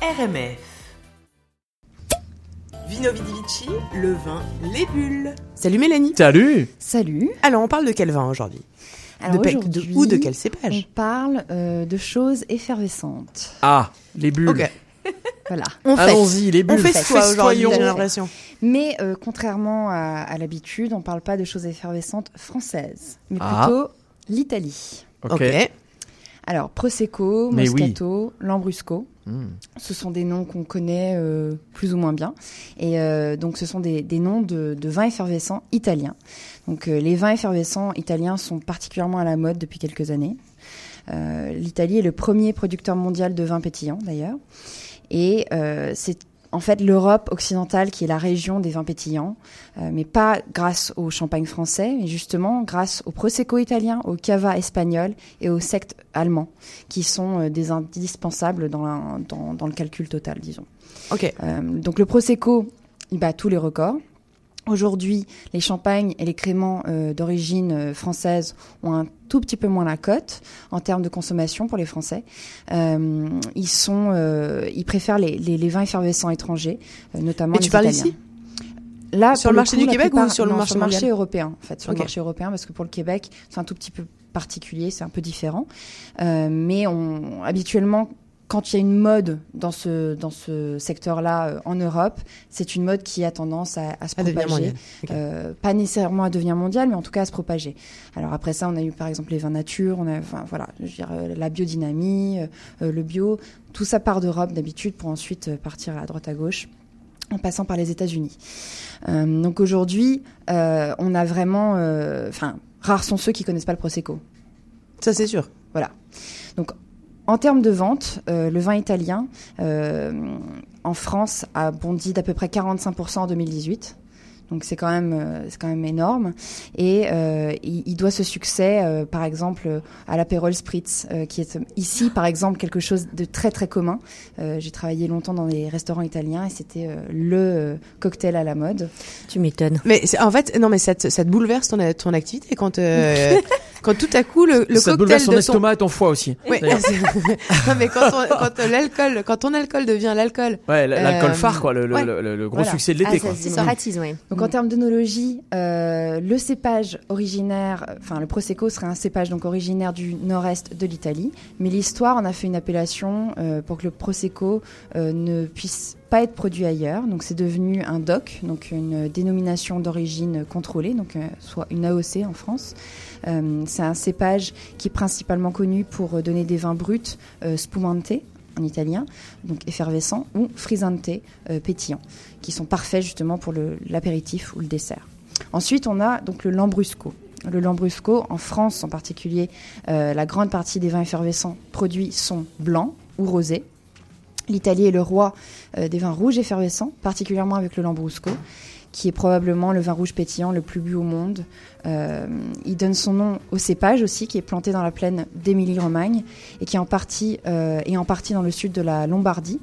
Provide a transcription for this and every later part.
RMF. Vino Vidi Vici, le vin, les bulles. Salut Mélanie. Salut Salut. Alors, on parle de quel vin aujourd'hui? Alors de, aujourd'hui, Ou de quel on cépage parle euh, de choses effervescentes. Ah, les bulles. Ok. Voilà. On fait. Allons-y, les On bulles. fait quoi aujourd'hui, j'ai l'impression? Mais euh, contrairement à, à l'habitude, on parle pas de choses effervescentes françaises, mais Ah. plutôt l'Italie. Ok. Ok. Alors Prosecco, oui. Moscato, Lambrusco, Hmm. ce sont des noms qu'on connaît euh, plus ou moins bien. Et euh, donc ce sont des, des noms de, de vins effervescents italiens. Donc euh, les vins effervescents italiens sont particulièrement à la mode depuis quelques années. L'Italie est le premier producteur mondial de vins pétillants d'ailleurs. Et c'est en fait l'Europe occidentale qui est la région des vins pétillants, euh, mais pas grâce au champagne français, mais justement grâce au prosecco italien, au cava espagnol et au sect allemand, qui sont euh, des indispensables dans, la- dans, dans le calcul total, disons. Ok. Euh, donc le prosecco, il bat tous les records. Aujourd'hui, les champagnes et les créments euh, d'origine euh, française ont un tout petit peu moins la cote en termes de consommation pour les Français. Euh, ils sont, euh, ils préfèrent les, les, les vins effervescents étrangers, notamment Et tu les parles Italiens. ici? Là, Sur le marché coup, du Québec ou sur le non, marché sur le marché mondial? européen En fait, sur le marché européen, parce que pour le Québec, c'est un tout petit peu particulier, c'est un peu différent. Euh, mais on, habituellement, quand il y a une mode dans ce dans ce secteur-là euh, en Europe, c'est une mode qui a tendance à, à se À propager. Euh, pas nécessairement à devenir mondial, mais en tout cas à se propager. Alors après ça, on a eu par exemple les vins nature, on a, enfin voilà, je veux dire, euh, la biodynamie, euh, le bio, tout ça part d'Europe d'habitude pour ensuite partir à droite à gauche, en passant par les États-Unis. Donc aujourd'hui, on a vraiment, enfin, rares sont ceux qui connaissent pas le prosecco. Ça, c'est sûr. Voilà. Donc, en termes de vente, euh, le vin italien euh, en France a bondi d'à peu près 45% en 2018. Donc c'est quand même euh, c'est quand même énorme et euh, il, il doit ce succès euh, par exemple à l'apérol spritz euh, qui est ici par exemple quelque chose de très très commun. Euh, J'ai travaillé longtemps dans les restaurants italiens et c'était euh, le cocktail à la mode. Tu m'étonnes. Mais c'est- en fait, non, mais ça te, ça te bouleverse ton, ton activité quand, euh, quand tout à coup le, le Ça cocktail bouleverse ton de son estomac et ton foie aussi. Oui, non, mais quand, on- quand euh, l'alcool, quand ton alcool devient l'alcool, Ouais, l'alcool Euh, phare, quoi, le, le- ouais. le- le- le gros Voilà. succès de l'été, Ah, quoi. ça se démocratise, ouais. Donc en termes d'œnologie, euh, le cépage originaire, enfin le prosecco serait un cépage donc originaire du nord-est de l'Italie, mais l'histoire en a fait une appellation euh, pour que le prosecco euh, ne puisse pas être produit ailleurs. Donc c'est devenu un DOC, donc une dénomination d'origine contrôlée, donc euh, soit une AOC en France. Euh, c'est un cépage qui est principalement connu pour euh, donner des vins bruts spumante en italien, donc effervescent, ou frisante euh, pétillant, qui sont parfaits justement pour l'apéritif ou le dessert. Ensuite, on a donc le lambrusco. Le lambrusco, en France en particulier, la grande partie des vins effervescents produits sont blancs ou rosés. L'Italie est le roi euh, des vins rouges effervescents, particulièrement avec le lambrusco, qui est probablement le vin rouge pétillant le plus bu au monde. Euh, il donne son nom au cépage aussi, qui est planté dans la plaine d'Émilie-Romagne et qui est en partie, euh, est en partie dans le sud de la Lombardie.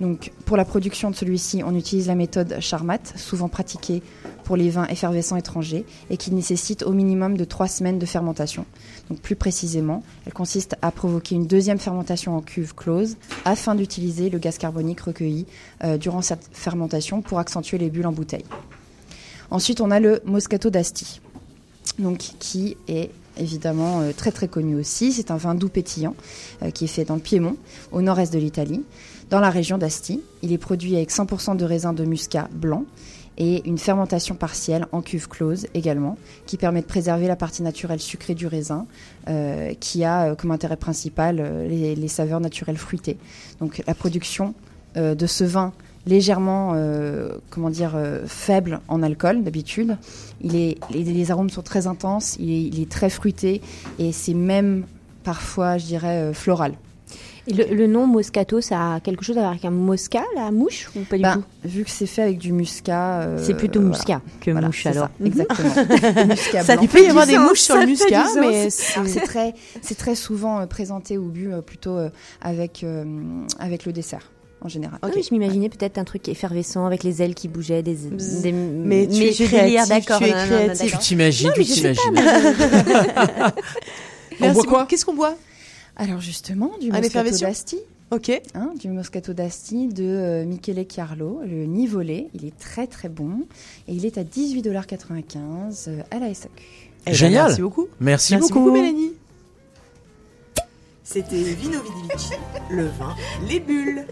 Donc, pour la production de celui-ci, on utilise la méthode Charmat, souvent pratiquée pour les vins effervescents étrangers et qui nécessite au minimum de trois semaines de fermentation. Donc, plus précisément, elle consiste à provoquer une deuxième fermentation en cuve close afin d'utiliser le gaz carbonique recueilli euh, durant cette fermentation pour accentuer les bulles en bouteille. Ensuite, on a le Moscato d'Asti, donc qui est évidemment euh, très très connu aussi. C'est un vin doux pétillant euh, qui est fait dans le Piémont, au nord-est de l'Italie, dans la région d'Asti. Il est produit avec 100% de raisin de muscat blanc et une fermentation partielle en cuve close également, qui permet de préserver la partie naturelle sucrée du raisin, euh, qui a comme intérêt principal les, saveurs naturelles fruitées. Donc la production de ce vin légèrement, euh, comment dire, euh, faible en alcool d'habitude. Il est, les, les arômes sont très intenses, il est, il est très fruité et c'est même parfois, je dirais, euh, floral. Et le, le nom Moscato, ça a quelque chose à voir avec un mosca, la mouche, ou pas du Ben, tout? vu que c'est fait avec du muscat. euh, C'est plutôt voilà. muscat que Voilà, mouche c'est alors. ça, exactement. muscat ça blanc. peut y avoir des mouches sur le muscat, mais c'est- très, c'est très souvent présenté au but euh, plutôt avec, euh, avec le dessert en général. Ah okay. Oui, je m'imaginais peut-être un truc effervescent avec les ailes qui bougeaient, des, des mais tu es créatif, d'accord. Tu es créatif, tu t'imagines, tu t'imagines. On boit quoi? Qu'est-ce qu'on boit? Alors justement, du ah, moscato d'Asti. Ok. Hein, du Moscato d'Asti de euh, Michele Chiarlo, le Nivolé. Il est très très bon et il est à 18,95$ euh, à la SAQ. Eh ben, Génial. Merci beaucoup. Merci, beaucoup. Mélanie. C'était Vino Vidivici, le vin, les bulles.